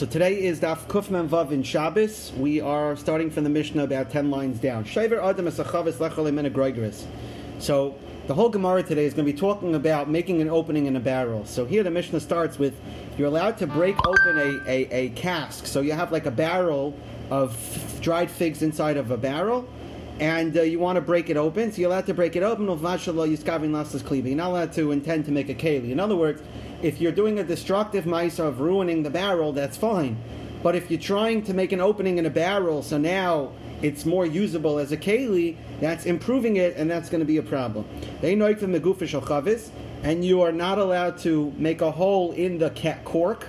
So today is Daf Kufman Vav in Shabbos. We are starting from the Mishnah about 10 lines down. So the whole Gemara today is going to be talking about making an opening in a barrel. So here the Mishnah starts with you're allowed to break open a, a, a cask. So you have like a barrel of dried figs inside of a barrel and uh, you want to break it open, so you're allowed to break it open. You're not allowed to intend to make a keli. In other words, if you're doing a destructive mice of ruining the barrel, that's fine. But if you're trying to make an opening in a barrel, so now it's more usable as a keli, that's improving it, and that's going to be a problem. They know from the gufish chavis, and you are not allowed to make a hole in the cork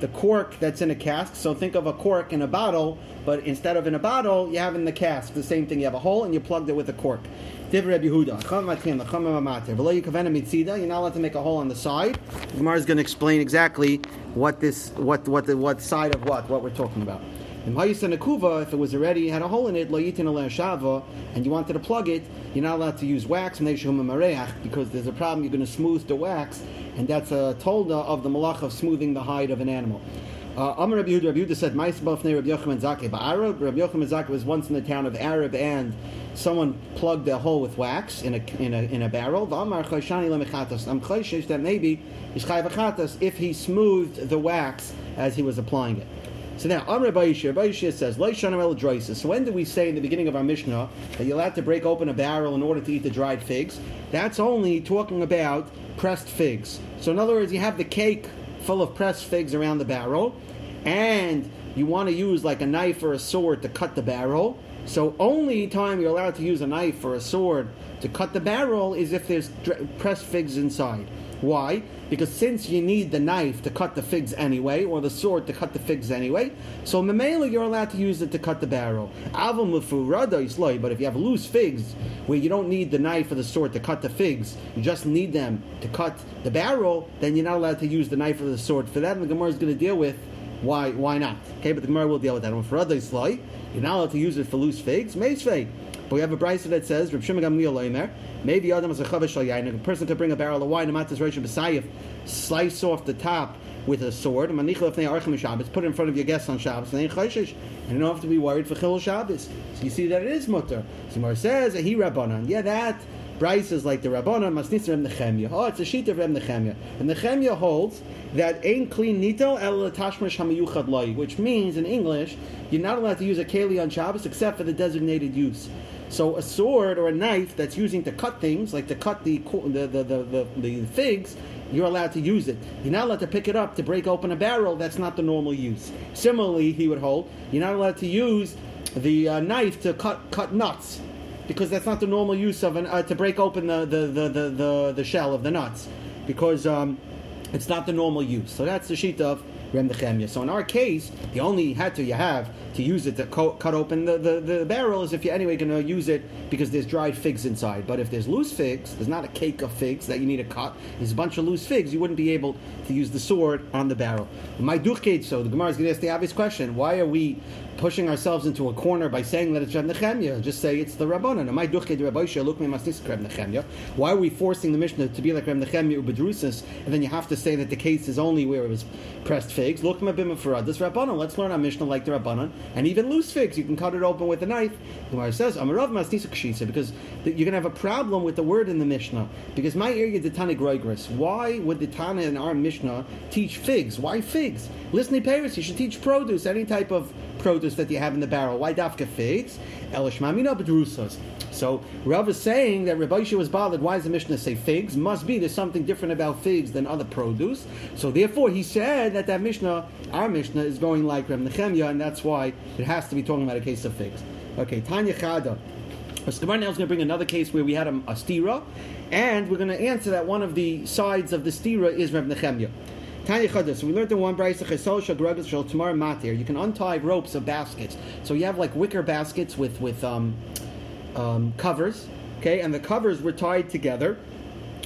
the cork that's in a cask. So think of a cork in a bottle, but instead of in a bottle, you have in the cask. The same thing. You have a hole and you plugged it with a cork. You're not allowed to make a hole on the side. Gemara is going to explain exactly what this, what, what, the, what side of what, what we're talking about. In Hayusan if it was already had a hole in it, and you wanted to plug it, you're not allowed to use wax because there's a problem. You're going to smooth the wax, and that's a tolda of the malach of smoothing the hide of an animal. Uh, Amr Rabbi Yehuda, Rabbi Yehuda said, "Mais b'afnei Rabbi Yochanan Zakeh ba'Arab." Rabbi Yochanan Zakeh was once in the town of Arab, and someone plugged a hole with wax in a in a, in a barrel. V'amar chayshani lemechatas. I'm chayshish that maybe is chayvachatas if he smoothed the wax as he was applying it. So now, Amr Bayishir, Bayishir says, So when do we say in the beginning of our Mishnah that you're allowed to break open a barrel in order to eat the dried figs? That's only talking about pressed figs. So in other words, you have the cake full of pressed figs around the barrel, and you want to use like a knife or a sword to cut the barrel. So only time you're allowed to use a knife or a sword to cut the barrel is if there's pressed figs inside. Why? Because since you need the knife to cut the figs anyway, or the sword to cut the figs anyway, so memela you're allowed to use it to cut the barrel. But if you have loose figs where you don't need the knife or the sword to cut the figs, you just need them to cut the barrel, then you're not allowed to use the knife or the sword for that. And the Gemara is going to deal with why why not. Okay, but the Gemara will deal with that. And for other you're not allowed to use it for loose figs. Mace. But we have a brisa that says, Reb Shimon Gamliel maybe Adam is a chavish a person could bring a barrel of wine, a matas rosh b'sayif, slice off the top with a sword, put it in front of your guests on Shabbos, and chayshish, and you don't have to be worried for chil Shabbos. So you see that it is mutter. Simar says, he rabbanon. Yeah, that Bryce is like the Rabbanon Masnitzer Reb Nechemia. Oh, it's a sheet of Reb Nechemia. And Nechemia holds that ain't clean nito el tashmish hamayuchad loy, which means in English, you're not allowed to use a keli on Shabbos except for the designated use. So a sword or a knife that's using to cut things, like to cut the the, the, the, the, figs, you're allowed to use it. You're not allowed to pick it up to break open a barrel. That's not the normal use. Similarly, he would hold, you're not allowed to use the uh, knife to cut cut nuts because that's not the normal use of an uh, to break open the the, the, the, the, the shell of the nuts because um, it's not the normal use. So that's the sheet of Reb Nechemia. So in our case, the only had to you have to use it to co- cut open the, the, the, barrel is if you're anyway going to use it because there's dried figs inside. But if there's loose figs, there's not a cake of figs that you need to cut. There's a bunch of loose figs. You wouldn't be able to use the sword on the barrel. My duchkate, so the Gemara is going to ask the obvious question: Why are we pushing ourselves into a corner by saying that it's Reb Nechemia? Just say it's the Rabbanon. My duchkate Rabbi look me masnis Reb Nechemia. Why are we forcing the Mishnah to be like Reb Nechemia ubedrusis, and then you have to say that the case is only where it was pressed figs? Look me b'mafarad. This Rabbanon. Let's learn our Mishnah like the Rabbanon and even loose figs, you can cut it open with a knife. Gemara says, Amarav Masnisa Kshisa, because you're going to have a problem with the word in the Mishnah. Because my area, the Tana Groigris, why would the Tana in our Mishnah teach figs? Why figs? Listen Paris, you should teach produce, any type of produce that you have in the barrel. Why dafka figs? Elishmamina bedrusas. So Rav is saying that Rabbi was bothered. Why does the Mishnah say figs? Must be there's something different about figs than other produce. So therefore, he said that that Mishnah, our Mishnah, is going like Reb Nechemia, and that's why it has to be talking about a case of figs. Okay, Tanya Chada. So now is going to bring another case where we had a, a stira, and we're going to answer that one of the sides of the stira is Reb Nechemia. Tanya Chadas. So we learned in one brayse chesol shagragas shel tomorrow matir. You can untie ropes of baskets. So you have like wicker baskets with with um, um, covers, okay, and the covers were tied together.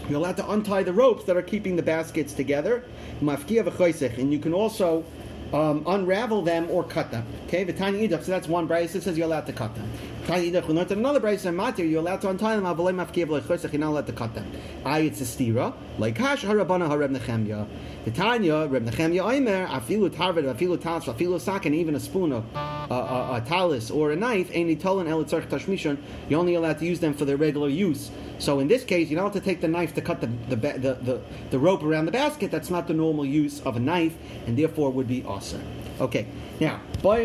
You're allowed to untie the ropes that are keeping the baskets together. And you can also um, unravel them or cut them. Okay, the tiny idach. So that's one brayse It says you're allowed to cut them. Tiny idach. Learned another brayse in matir. You're allowed to untie them. Avalei mafkiv. You're not allowed to cut them. I it's a stira. Like hash harabana hareb nechemya. The Tanya Reb Nechemya Oimer afilu tarvet afilu talis afilu sak and even a spoon uh, a, a, talis or a knife. Ain't tolan el tashmishon. You're only allowed to use them for their regular use. So in this case, you don't have to take the knife to cut the the, the, the, the rope around the basket. That's not the normal use of a knife, and therefore would be awesome. Okay, now, what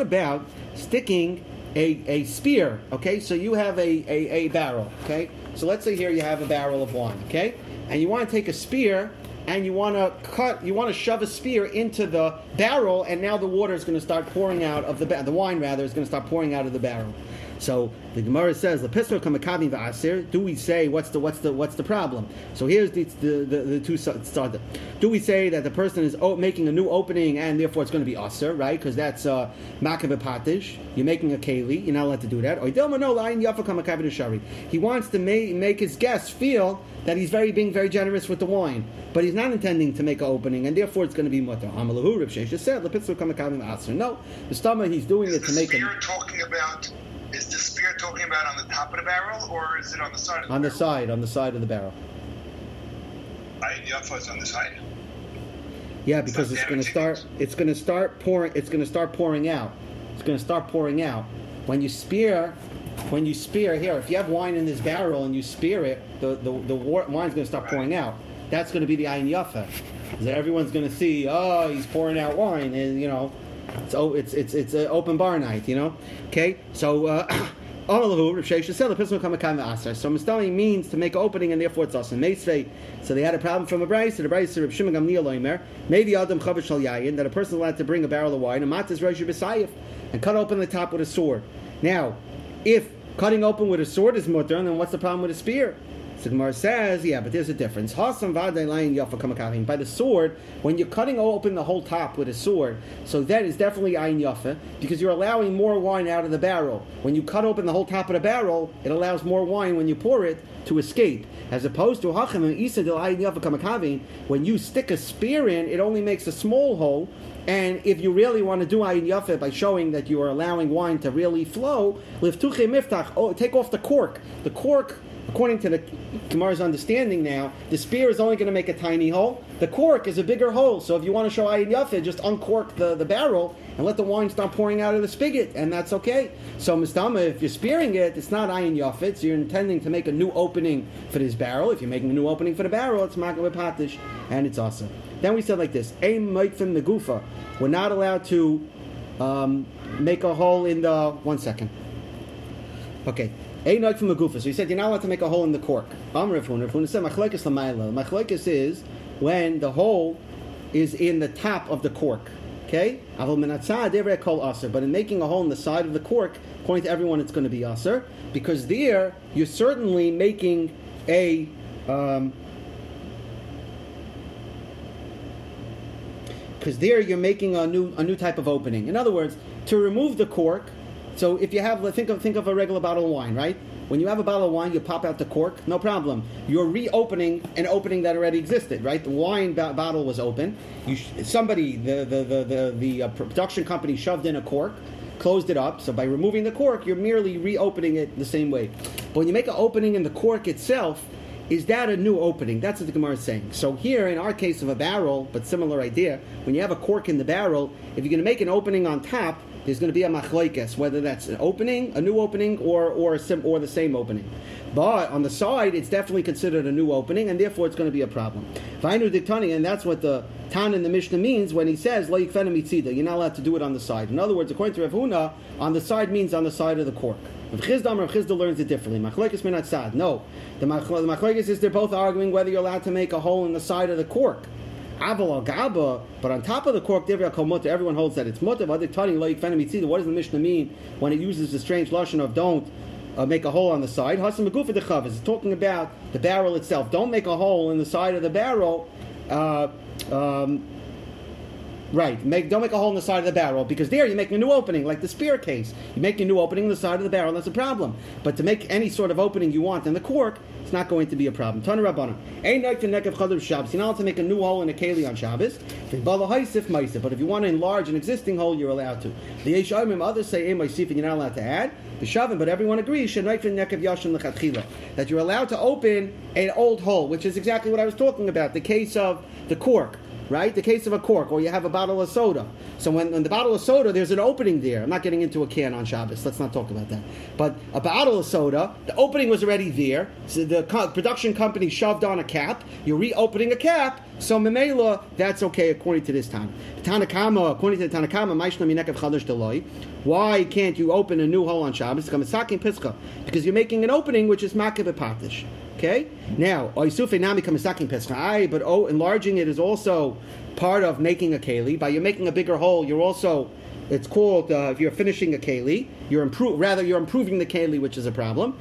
about sticking a, a spear? Okay, so you have a, a, a barrel, okay? So let's say here you have a barrel of wine, okay? And you want to take a spear and you want to cut, you want to shove a spear into the barrel, and now the water is going to start pouring out of the the wine rather is going to start pouring out of the barrel. So the Gemara says, "The pistor kamakavim va'asir." Do we say what's the what's the what's the problem? So here's the the, the, the two started. Do we say that the person is making a new opening and therefore it's going to be aser, right? Because that's uh, patish. You're making a keli. You're not allowed to do that. He wants to make, make his guests feel that he's very being very generous with the wine, but he's not intending to make an opening, and therefore it's going to be mutter. Amalahu Rib said, "The pistor kamakavim aser." No, the stomach he's doing it to make. You're talking about spear talking about on the top of the barrel, or is it on the side of the On the barrel? side, on the side of the barrel. I, the is on the side. Yeah, because it's going to start. It's going to start pouring. It's going to start pouring out. It's going to start pouring out. When you spear, when you spear here, if you have wine in this barrel and you spear it, the the, the wine's going to start pouring out. That's going to be the ayin yafa. That everyone's going to see. Oh, he's pouring out wine, and you know, it's oh, it's it's it's an open bar night, you know. Okay, so. Uh, So mistami means to make an opening and therefore it's awesome. So they had a problem from a brayse. So the brayse Reb Shimon Gamliel Oimer, maybe Adam Chavish Yayin, that a person allowed to bring a barrel of wine, and matas Rosh B'sayif, and cut open the top with a sword. Now, if cutting open with a sword is mutter, then what's the problem with a spear? So Gemara says, yeah, but there's a difference. By the sword, when you're cutting open the whole top with a sword, so that is definitely ayin yafa because you're allowing more wine out of the barrel. When you cut open the whole top of the barrel, it allows more wine when you pour it to escape. As opposed to yafa when you stick a spear in, it only makes a small hole. And if you really want to do ayin yafa by showing that you are allowing wine to really flow, liftuche miftach, oh, take off the cork. The cork according to the Gemara's understanding now, the spear is only going to make a tiny hole. The cork is a bigger hole. So if you want to show ayin yafid, just uncork the, the barrel and let the wine start pouring out of the spigot, and that's okay. So mistama, if you're spearing it, it's not ayin yafid. So you're intending to make a new opening for this barrel. If you're making a new opening for the barrel, it's makav patish, and it's awesome. Then we said like this: aim from the gufa. We're not allowed to um, make a hole in the. One second. Okay. Ein from the So he said you're not to make a hole in the cork. Amr Rafun. Rafun said machlekes lamayla. Machlekes is when the hole is in the top of the cork. Okay? But in making a hole in the side of the cork, according to everyone, it's going to be aser because there you're certainly making a um, because there you're making a new a new type of opening. In other words, to remove the cork, so if you have, think of think of a regular bottle of wine, right? When you have a bottle of wine, you pop out the cork, no problem. You're reopening an opening that already existed, right? The wine ba- bottle was open. You sh- somebody, the the the the, the uh, production company shoved in a cork, closed it up. So by removing the cork, you're merely reopening it the same way. But when you make an opening in the cork itself, is that a new opening? That's what the Gemara is saying. So here, in our case of a barrel, but similar idea, when you have a cork in the barrel, if you're going to make an opening on top, there's going to be a machloikes, whether that's an opening, a new opening, or or sim, or the same opening. But on the side, it's definitely considered a new opening, and therefore it's going to be a problem. Vainu diktani, and that's what the Tan in the Mishnah means when he says lo You're not allowed to do it on the side. In other words, according to Rav Huna, on the side means on the side of the cork. Rav Chizdam, Rav Chizda learns it differently. Machlekes minat sad. No, the machlekes is they're both arguing whether you're allowed to make a hole in the side of the cork. Aval Gaba, but on top of the cork, everyone holds that it's mutter. What does the Mishnah mean when it uses the strange lashon of don't uh, make a hole on the side? Hasam Magufa Dechav is talking about the barrel itself. Don't make a hole in the side of the barrel. Uh, um, Right. Make don't make a hole in the side of the barrel because there you're making a new opening, like the spear case. You make a new opening in the side of the barrel, that's a problem. But to make any sort of opening you want in the cork, it's not going to be a problem. Tana Rabbana. Ain't like the neck of Chadav Shabbos. You're not allowed to make a new hole in a keli on Shabbos. But if you want to enlarge an existing hole, you're allowed to. The Yeshayim others say and you're not allowed to add. The Shavim, but everyone agrees. That you're allowed to open an old hole, which is exactly what I was talking about. The case of the cork right? The case of a cork, or you have a bottle of soda. So when, when the bottle of soda, there's an opening there. I'm not getting into a can on Shabbos. Let's not talk about that. But a bottle of soda, the opening was already there. So the co- production company shoved on a cap. You're reopening a cap. So Memela, that's okay according to this time. Tanakama, according to the Tanakama, Why can't you open a new hole on Shabbos? Because you're making an opening which is makib patish. Okay? Now, oisufe nami kamisakin pescha. But oh, enlarging it is also part of making a keli. By you making a bigger hole, you're also it's called uh, if you're finishing a keli, you're improve rather you're improving the keli, which is a problem.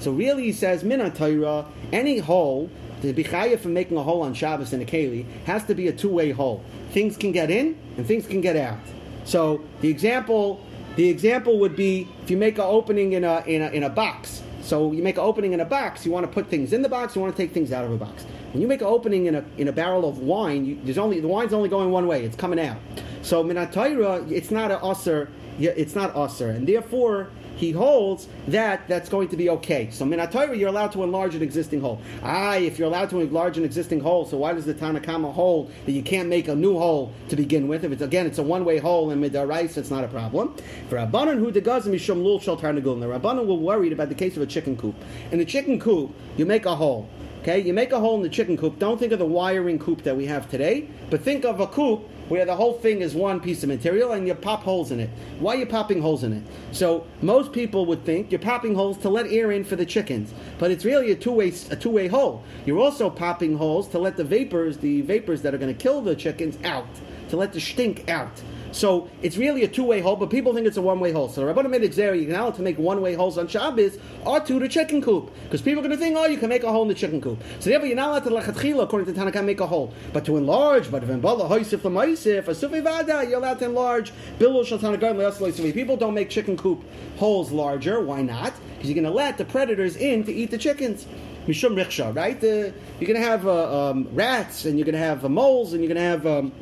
So really, he says mina any hole to be chayav from making a hole on Shabbos in a keli has to be a two-way hole. Things can get in and things can get out. So the example the example would be if you make an opening in a, in a, in a box. So you make an opening in a box, you want to put things in the box, you want to take things out of a box. When you make an opening in a, in a barrel of wine, you, there's only the wine's only going one way; it's coming out. So minatayra, it's not a usser, it's not usser, and therefore he holds that that's going to be okay. So minatayra, you're allowed to enlarge an existing hole. Ah, if you're allowed to enlarge an existing hole, so why does the Tanakama hold that you can't make a new hole to begin with? If it's again, it's a one-way hole in midarais, it's not a problem. For Rabbanan who degaz mishum lul shel tarnagul, the Rabbanan were worried about the case of a chicken coop. In a chicken coop, you make a hole. Okay, you make a hole in the chicken coop. Don't think of the wiring coop that we have today, but think of a coop where the whole thing is one piece of material and you pop holes in it. Why are you popping holes in it? So most people would think you're popping holes to let air in for the chickens, but it's really a two-way a two-way hole. You're also popping holes to let the vapors, the vapors that are going to kill the chickens, out, to let the stink out. So it's really a two-way hole, but people think it's a one-way hole. So the Rabbanim made Xer, you can now to make one-way holes on Shabbos or to the chicken coop. Because people are going to think, oh, you can make a hole in the chicken coop. So therefore, you're not allowed to lechatchila, according to Tanakh, make a hole. But to enlarge, but if hoisif l'maisif, a sufi vada, you're allowed to enlarge. People don't make chicken coop holes larger. Why not? Because you're going to let the predators in to eat the chickens. Mishum riksha, right? Uh, you're going to have uh, um, rats, and you're going to have uh, moles, and you're going to have... Um,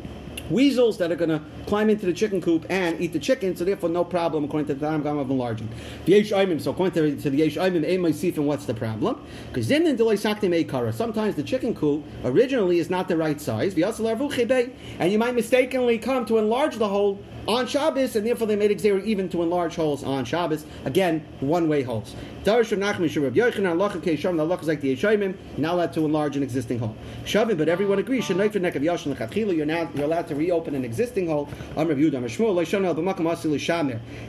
weasels that are going to climb into the chicken coop and eat the chicken, so therefore no problem according to the Tanam Gam of enlarging. The so according to, to the Yesh Aimim, Ein Sifin, what's the problem? Because then in Delay Eikara, sometimes the chicken coop originally is not the right size, and you might mistakenly come to enlarge the hole on Shabbos, and therefore they made Xer even to enlarge holes on Shabbos. Again, one way holes. Darish Nachman Shurab Yochanan, Allah the is like the Yeshayimim, not allowed to enlarge an existing hole. Shavim, but everyone agrees, of you're now you're allowed to reopen an existing hole.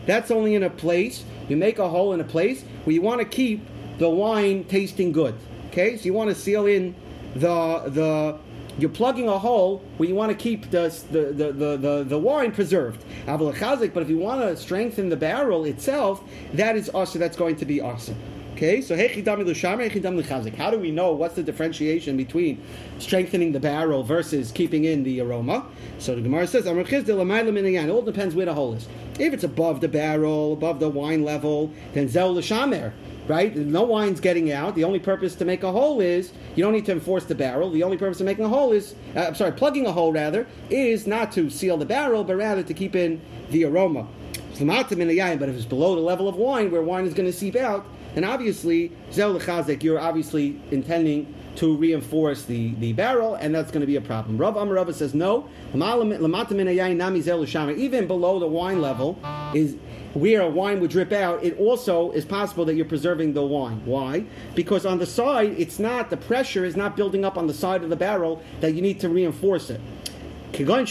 That's only in a place, you make a hole in a place where you want to keep the wine tasting good. Okay, so you want to seal in the the you're plugging a hole where you want to keep the, the, the, the, the, the wine preserved. But if you want to strengthen the barrel itself, that is also that's going to be awesome. Okay, so how do we know what's the differentiation between strengthening the barrel versus keeping in the aroma? So the Gemara says, it all depends where the hole is. If it's above the barrel, above the wine level, then zel l'shamer right? No wine's getting out. The only purpose to make a hole is you don't need to enforce the barrel. The only purpose of making a hole is, uh, I'm sorry, plugging a hole rather, is not to seal the barrel, but rather to keep in the aroma. But if it's below the level of wine where wine is going to seep out, then obviously, zel you're obviously intending to reinforce the, the barrel, and that's going to be a problem. Rav Amarava says no. Even below the wine level is where a wine would drip out, it also is possible that you're preserving the wine. Why? Because on the side, it's not, the pressure is not building up on the side of the barrel that you need to reinforce it. So what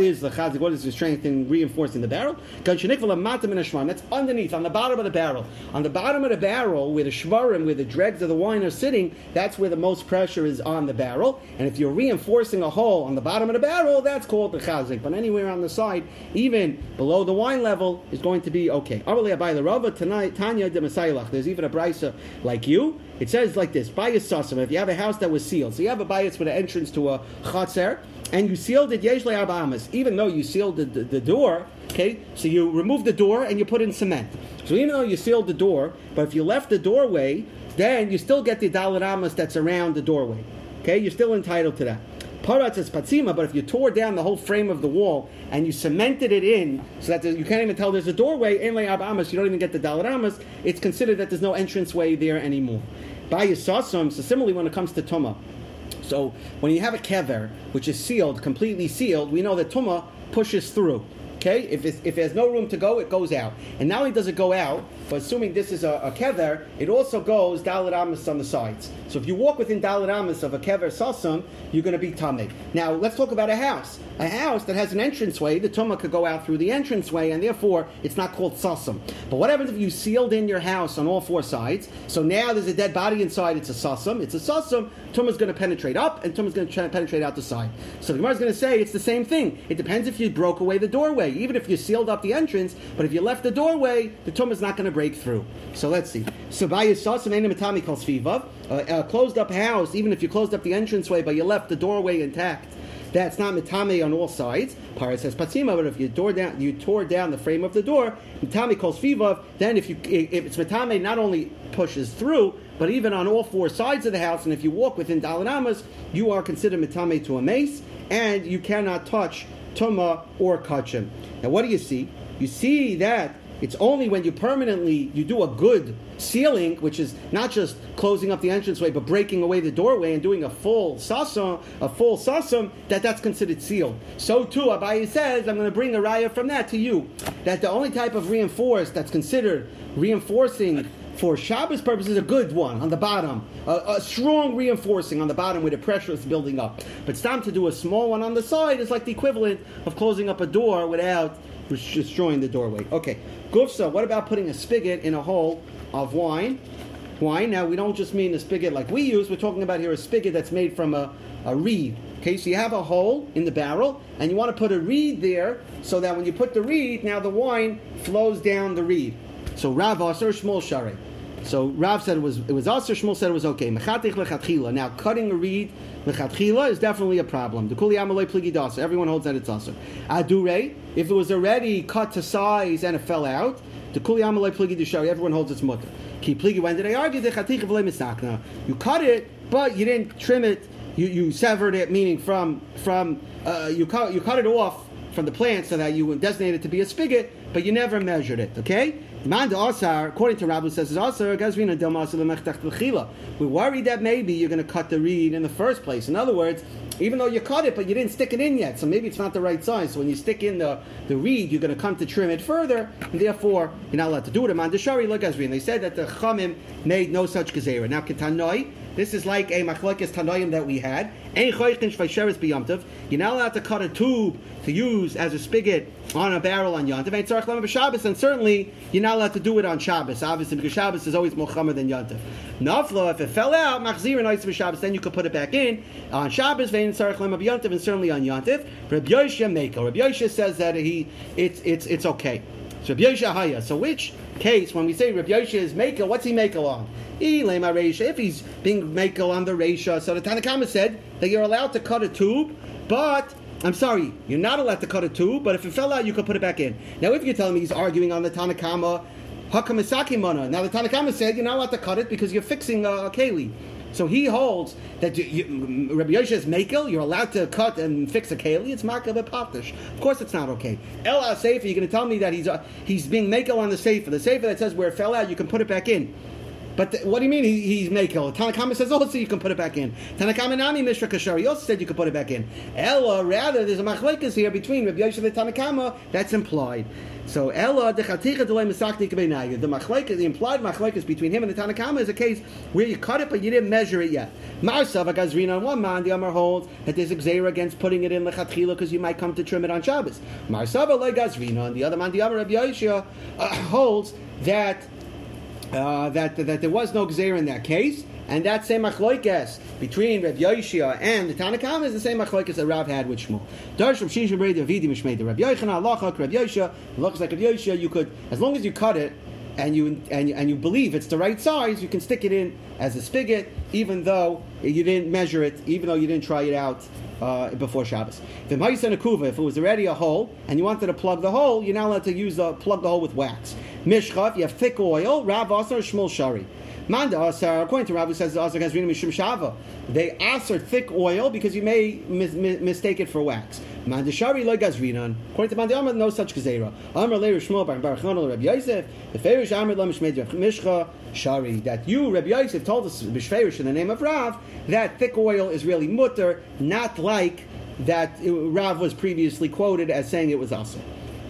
is the chazik? What is the strength in reinforcing the barrel? That's underneath, on the bottom of the barrel. On the bottom of the barrel, where the shvarim, where the dregs of the wine are sitting, that's where the most pressure is on the barrel. And if you're reinforcing a hole on the bottom of the barrel, that's called the chazik. But anywhere on the side, even below the wine level, is going to be okay. Tonight, Tanya de There's even a brisa like you. It says like this: Bayis sasim. If you have a house that was sealed, so you have a bias with an entrance to a chatzer, and you sealed it yesh abamas, even though you sealed the, the, the, door. Okay, so you remove the door and you put in cement. So even though you sealed the door, but if you left the doorway, then you still get the dalaramas that's around the doorway. Okay, you're still entitled to that. Paratz is patzima, but if you tore down the whole frame of the wall and you cemented it in so that you can't even tell there's a doorway, in abamas, you don't even get the dalaramas, it's considered that there's no entranceway there anymore. By so similarly when it comes to Tumah, so when you have a kever, which is sealed, completely sealed, we know that Tumah pushes through. Okay, if, if there's no room to go, it goes out. And not only does it go out, but assuming this is a, a kever, it also goes dalit amas on the sides. So if you walk within dalit amas of a kever sasum, you're going to be tamid. Now let's talk about a house. A house that has an entranceway, the tumah could go out through the entranceway, and therefore it's not called sasum. But what happens if you sealed in your house on all four sides? So now there's a dead body inside. It's a sasum. It's a sasum. Tumah is going to penetrate up, and tumah is going to penetrate out the side. So the Gemara is going to say it's the same thing. It depends if you broke away the doorway even if you sealed up the entrance, but if you left the doorway, the tumah is not going to break through. So let's see. So by Matami calls Fivav, a uh, uh, closed up house, even if you closed up the entranceway, but you left the doorway intact, that's not mitame on all sides. Paris says patima, but if you tore down, you tore down the frame of the door, mitame calls fivav. Then if you if it's mitame, not only pushes through, but even on all four sides of the house, and if you walk within dalanamas, you are considered mitame to a mace, and you cannot touch tuma or kachim. Now, what do you see? You see that it's only when you permanently you do a good sealing, which is not just closing up the entranceway, but breaking away the doorway and doing a full sasum, a full sasum, that that's considered sealed. So too, Abaye says, I'm going to bring a raya from that to you, that the only type of reinforced that's considered reinforcing for Shabbos purposes, a good one on the bottom, a, a, strong reinforcing on the bottom where the pressure is building up. But time to do a small one on the side is like the equivalent of closing up a door without destroying the doorway. Okay, Gufsa, what about putting a spigot in a hole of wine? Wine, now we don't just mean a spigot like we use, we're talking about here a spigot that's made from a, a reed. Okay, so you have a hole in the barrel, and you want to put a reed there so that when you put the reed, now the wine flows down the reed. So Rav Aser Shmuel Shari. So Rav said it was it was Aser. Shmuel said it was okay. Mechatich lechatchila. Now cutting a reed lechatchila is definitely a problem. The kuli amalei pligidasa. Everyone holds that it's Aser. Adure. If it was already cut to size and it fell out, the kuli amalei pligi Everyone holds its mutter. Ki pligi. When did I argue the chatich v'le misakna? You cut it, but you didn't trim it. You, you severed it, meaning from from uh, you cut you cut it off from the plant so that you designated it to be a spigot, but you never measured it. Okay. Man Asar, according to Rabbi says, Asar Gazrina Del We're worried that maybe you're going to cut the reed in the first place. In other words, even though you cut it, but you didn't stick it in yet, so maybe it's not the right size. So when you stick in the, the reed, you're going to come to trim it further, and therefore you're not allowed to do it. Man Deshari Lagazrin. They said that the Chamim made no such gezerah. Now Ketanoi, this is like a machlokes tanoim that we had. You're not allowed to cut a tube to use as a spigot on a barrel on Yontif. And certainly you're not allowed to do it on Shabbos, obviously, because Shabbos is always more mochamer than Yontif. Naflo, if it fell out, machzir and Shabbos, then you could put it back in on Shabbos, vein lema b'Yontif, and certainly on Yontif. Rabbi Yosha Meko. Rabbi Yosha says that he it's it's it's okay. So which case, when we say Rabbi Yosha is Meko, what's he Meko on? If he's being Meko on the Reisha, so the Tanakama said that you're allowed to cut a tube, but I'm sorry, you're not allowed to cut a tube, but if it fell out, you could put it back in. Now, if you're telling me he's arguing on the Tanakama, Hakamisaki Mana, now the Tanakama said you're not allowed to cut it because you're fixing a, a Keli. So he holds that you, you, Rabbi Yosha is makel. You're allowed to cut and fix a keli. It's makal bepatish. Of course, it's not okay. El sefer. You're going to tell me that he's uh, he's being makel on the sefer. The sefer that says where it fell out, you can put it back in. But th- what do you mean he, he's makel? Tanakama says also you can put it back in. Tanakama Nami Mishra Kashari also said you could put it back in. Ella, rather, there's a machlekes here between Rabbi Yosef and Tanakama that's implied. So Ella the chaticha delay misakti kabeinayu. The machlekes, the implied machlekes between him and the Tanakama is a case where you cut it but you didn't measure it yet. Marsav Gazrina on one man, the Amar holds that there's a gzeira against putting it in lechatchila because you might come to trim it on Shabbos. Marsav Gazrina, on the other man, the Amar Rabbi Yosef, uh, holds that uh, that that there was no gzeir in that case, and that same machloikes between Rav Yoshia and the Tanakam is the same machloikes that Rav had with Shmuel. Darsh from Shin Shabri Davidi Mishmei the Rav Yochanan Allah Rav Yoshia looks like Rav Yoshia. You could, as long as you cut it. And you and, and you believe it's the right size, you can stick it in as a spigot, even though you didn't measure it, even though you didn't try it out uh, before Shabbos. If it was already a hole and you wanted to plug the hole, you're not allowed to use the plug the hole with wax. Mishchav, you have thick oil, Rav Asar, Shmuel Shari. Manda Asar, according to Rav, who says Asar Gazrina Mishum Shava. They Asar thick oil because you may mis- mis- mistake it for wax. Manda Shari lo Gazrinan. According to Manda no such Gezerah. Amar Leir Shmuel Bar Baruch Hanel Rabbi Yosef. The Ferish Amar Lo Mishmed Mishcha Shari. That you, Rabbi Yosef, told us Bishferish in the name of Rav that thick oil is really mutter, not like that Rav was previously quoted as saying it was Asar.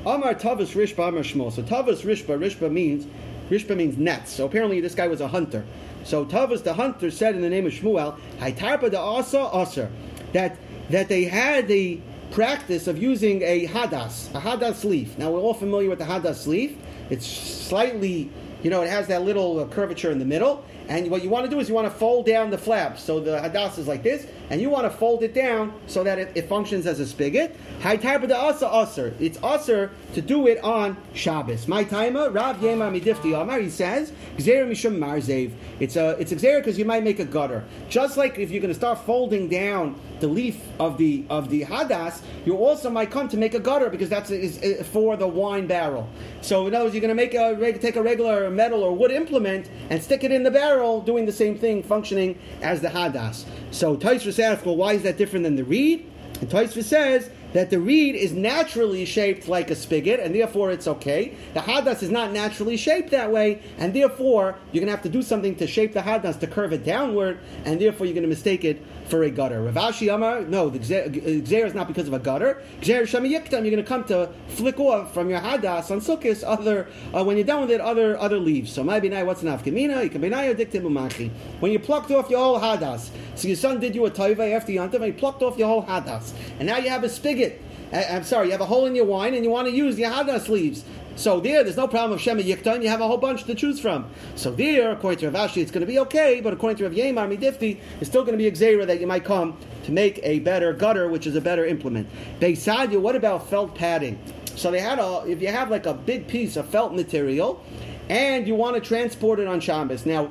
Amar Tavas Rishba Amar Shmuel. So Tavas Rishba, Rishba means Rishba means nets. So apparently this guy was a hunter. So Tavas the hunter said in the name of Shmuel, Haitarpa the Asa Aser, that that they had the practice of using a hadas, a hadas leaf. Now we're all familiar with the hadas leaf. It's slightly, you know, it has that little uh, curvature in the middle. And what you want to do is you want to fold down the flaps. So the hadas is like this, and you want to fold it down so that it, it functions as a spigot. High type the asa usr. It's usher to do it on Shabbos. My timer, Rav Yemar Midifti Amar, he says, Mishum Marzev. It's a it's a because you might make a gutter. Just like if you're going to start folding down the leaf of the of the hadas, you also might come to make a gutter because that's is, for the wine barrel. So in other words, you're going to make a take a regular metal or wood implement and stick it in the barrel, doing the same thing, functioning as the hadas. So Taisvus asks, well, why is that different than the reed? And Taisvus says that the reed is naturally shaped like a spigot, and therefore it's okay. The hadas is not naturally shaped that way, and therefore you're going to have to do something to shape the hadas to curve it downward, and therefore you're going to mistake it for a gutter. Rav Ashi Amar, no, the gzer is not because of a gutter. Gzer Yiktam, you're going to come to flick off from your hadas on sukkis other uh, when you're done with it other other leaves. So my binai, what's an afkamina? You can binai diktim umachi. When you plucked off your whole hadas, so your son did you a toiva after yantav, and he plucked off your whole hadas, and now you have a spigot. I'm sorry, you have a hole in your wine, and you want to use the hadas leaves. So there, there's no problem of Shema Yiktan. You have a whole bunch to choose from. So there, according to Rav Ashi, it's going to be okay. But according to Rav Yemar Midifti, it's still going to be Xera that you might come to make a better gutter, which is a better implement. Beisadia, what about felt padding? So they had a, if you have like a big piece of felt material, and you want to transport it on Shabbos. Now,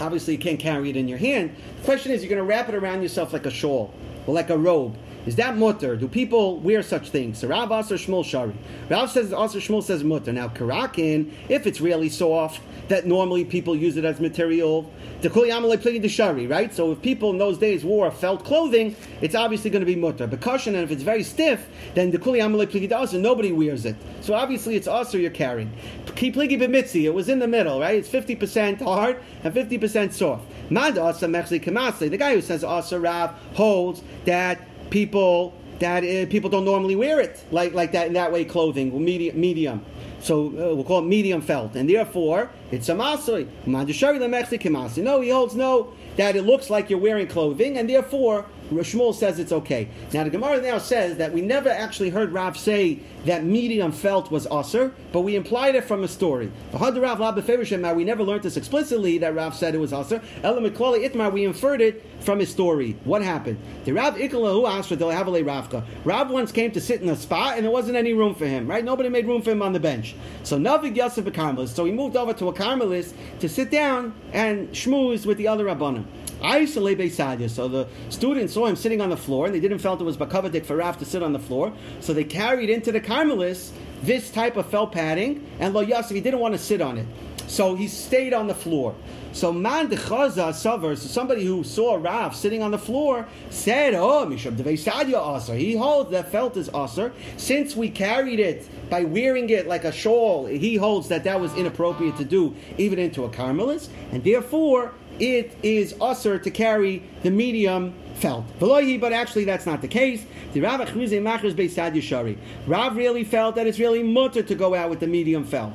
obviously you can't carry it in your hand. The question is, you're going to wrap it around yourself like a shawl or like a robe. Is that mutter? Do people wear such things? So Rav Aser Shmuel Shari. Rav says Aser Shmuel says mutter. Now Karakin, if it's really soft, that normally people use it as material. Right? So if people in those days wore felt clothing, it's obviously going to be mutter. Because and if it's very stiff, then the Kuliyamale Pligi Aser, nobody wears it. So obviously it's Aser you're carrying. Kipligi B'mitzi, it was in the middle, right? It's 50% hard and 50% soft. Mad Asa Mechli Kamase, the guy who says Asa Rav holds that people that uh, people don't normally wear it like like that in that way clothing medium medium. So uh, we'll call it medium felt. And therefore it's a masoi no he holds no that it looks like you're wearing clothing and therefore Shmuel says it's okay. Now the Gemara now says that we never actually heard Rav say that medium felt was usher, but we implied it from a story. We never learned this explicitly that Rav said it was usher. Itmar, we inferred it from his story. What happened? The Rav Ikala who asked for Ravka. Rav once came to sit in a spot and there wasn't any room for him, right? Nobody made room for him on the bench. So Navig Yosef a. So he moved over to a Carmelist to sit down and schmooze with the other Rabbanim. Isolate Beisadia. So the students saw him sitting on the floor, and they didn't felt it was bakavadik for Rav to sit on the floor. So they carried into the Carmelists this type of felt padding, and Lo Yosef, he didn't want to sit on it. So he stayed on the floor. So man dechaza savar, so somebody who saw Rav sitting on the floor said, "Oh, mishab deveisadia aser." He holds that felt is aser. Since we carried it by wearing it like a shawl, he holds that that was inappropriate to do, even into a carmelist, and therefore it is usher to carry the medium felt. But actually, that's not the case. The Rav really felt that it's really mutter to go out with the medium felt.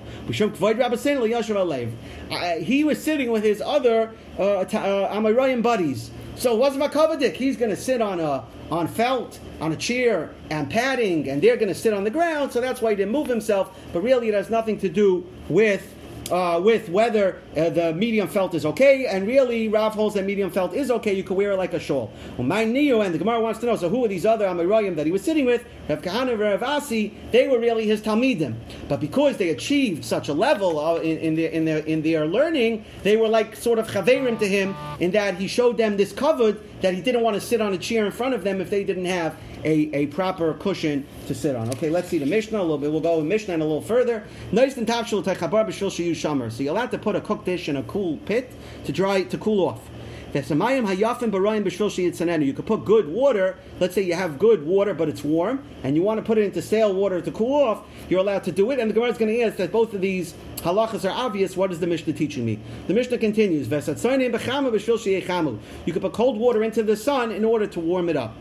Uh, he was sitting with his other uh, uh, buddies. So it wasn't Makavadik. He's going to sit on a on felt, on a chair, and padding, and they're going to sit on the ground. So that's why he didn't move himself. But really, it has nothing to do with uh, with whether uh, the medium felt is okay, and really Rav holds that medium felt is okay. You could wear it like a shawl. Well, my Neo and the Gemara wants to know. So who are these other Amirayim that he was sitting with? Rav Kahana and Rav Asi. They were really his talmidim, but because they achieved such a level uh, in, in, their in their in their learning, they were like sort of chaverim to him in that he showed them this covered that he didn't want to sit on a chair in front of them if they didn't have a, a proper cushion to sit on. Okay, let's see the Mishnah a little bit. We'll go with Mishnah and a little further. Nice and So you're allowed to put a cooked dish in a cool pit to dry to cool off. You could put good water. Let's say you have good water, but it's warm, and you want to put it into stale water to cool off. You're allowed to do it. And the Gemara is going to ask that both of these halachas are obvious. What is the Mishnah teaching me? The Mishnah continues: You can put cold water into the sun in order to warm it up.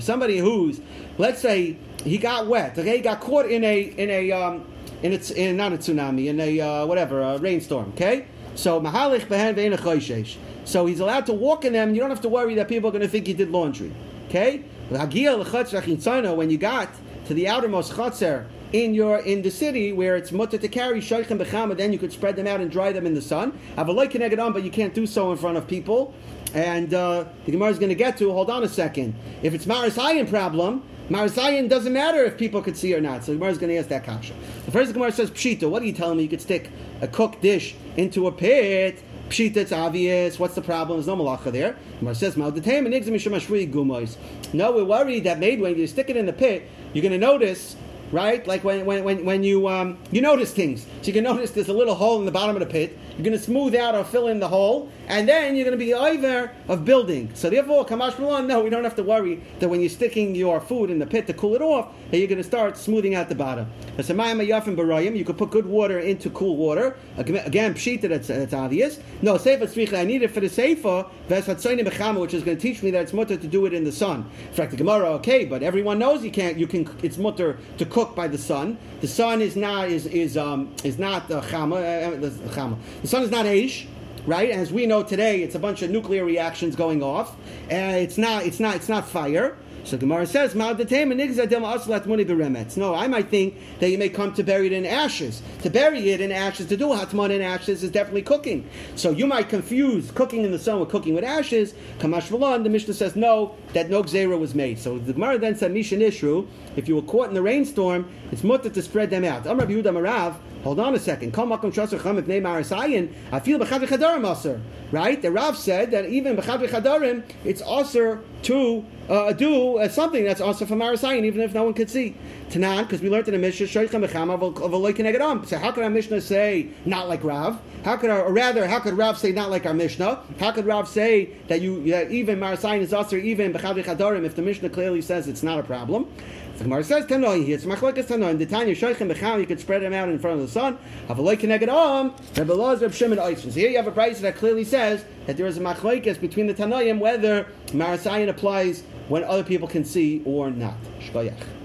Somebody who's, let's say, he got wet. Okay, he got caught in a in a um, in it's in not a tsunami in a uh, whatever a rainstorm. Okay. So mahalich behen So he's allowed to walk in them. You don't have to worry that people are going to think he did laundry. Okay. When you got to the outermost chutzner in your in the city where it's mutter to carry shoichem bechama, then you could spread them out and dry them in the sun. Have a light on, but you can't do so in front of people. And uh, the Gemara is going to get to. Hold on a second. If it's Maris problem, Marzayin doesn't matter if people could see or not. So the Gemara is going to ask that kasha. The first Gemara says Pshita. What are you telling me? You could stick a cooked dish into a pit. Pshita, it's obvious. What's the problem? There's no malacha there. Gemara says No, we're worried that maybe when you stick it in the pit, you're going to notice right? Like when, when, when, when you um, you notice things. So you can notice there's a little hole in the bottom of the pit. You're going to smooth out or fill in the hole, and then you're going to be over of building. So therefore, Kamash Milan, no, we don't have to worry that when you're sticking your food in the pit to cool it off, that you're going to start smoothing out the bottom. You could put good water into cool water. Again, pshita, that's, that's obvious. No, sefer tzricha, I need it for the sefer, which is going to teach me that it's mutter to do it in the sun. In fact, the Gemara, okay, but everyone knows you can't, you can, it's mutter to cook by the sun. The sun is not, is, is, um, is not uh, chama, uh, the, chama. The sun is not Aish right? As we know today, it's a bunch of nuclear reactions going off, and it's not, it's not, it's not fire. So Gemara says. No, I might think that you may come to bury it in ashes. To bury it in ashes, to do hatman in ashes is definitely cooking. So you might confuse cooking in the sun with cooking with ashes. Kamash the Mishnah says no, that no gzera was made. So the Gemara then said, Mishan Ishru, if you were caught in the rainstorm, it's mutter to spread them out. Amr Yehuda Marav, hold on a second. I feel Right? The Rav said that even it's also to uh, do uh, something that's also from Marasayan, even if no one could see. Tanan, because we learned in the Mishnah, So how could our Mishnah say not like Rav? How could our, or rather, how could Rav say not like our Mishnah? How could Rav say that you that even Marasayan is also even Bechad Chadarim if the Mishnah clearly says it's not a problem? The Gemara says Tanoi. It's Machlokes Tanoi. The Tanya Shoichem Becham. You could spread them out in front of the sun. Have a loy connected om. Rebbe Loz Reb Shimon Oitzin. So here you have a price that clearly says that there is a Machlokes between the Tanoim whether Marasayan applies when other people can see or not. Shkoyach.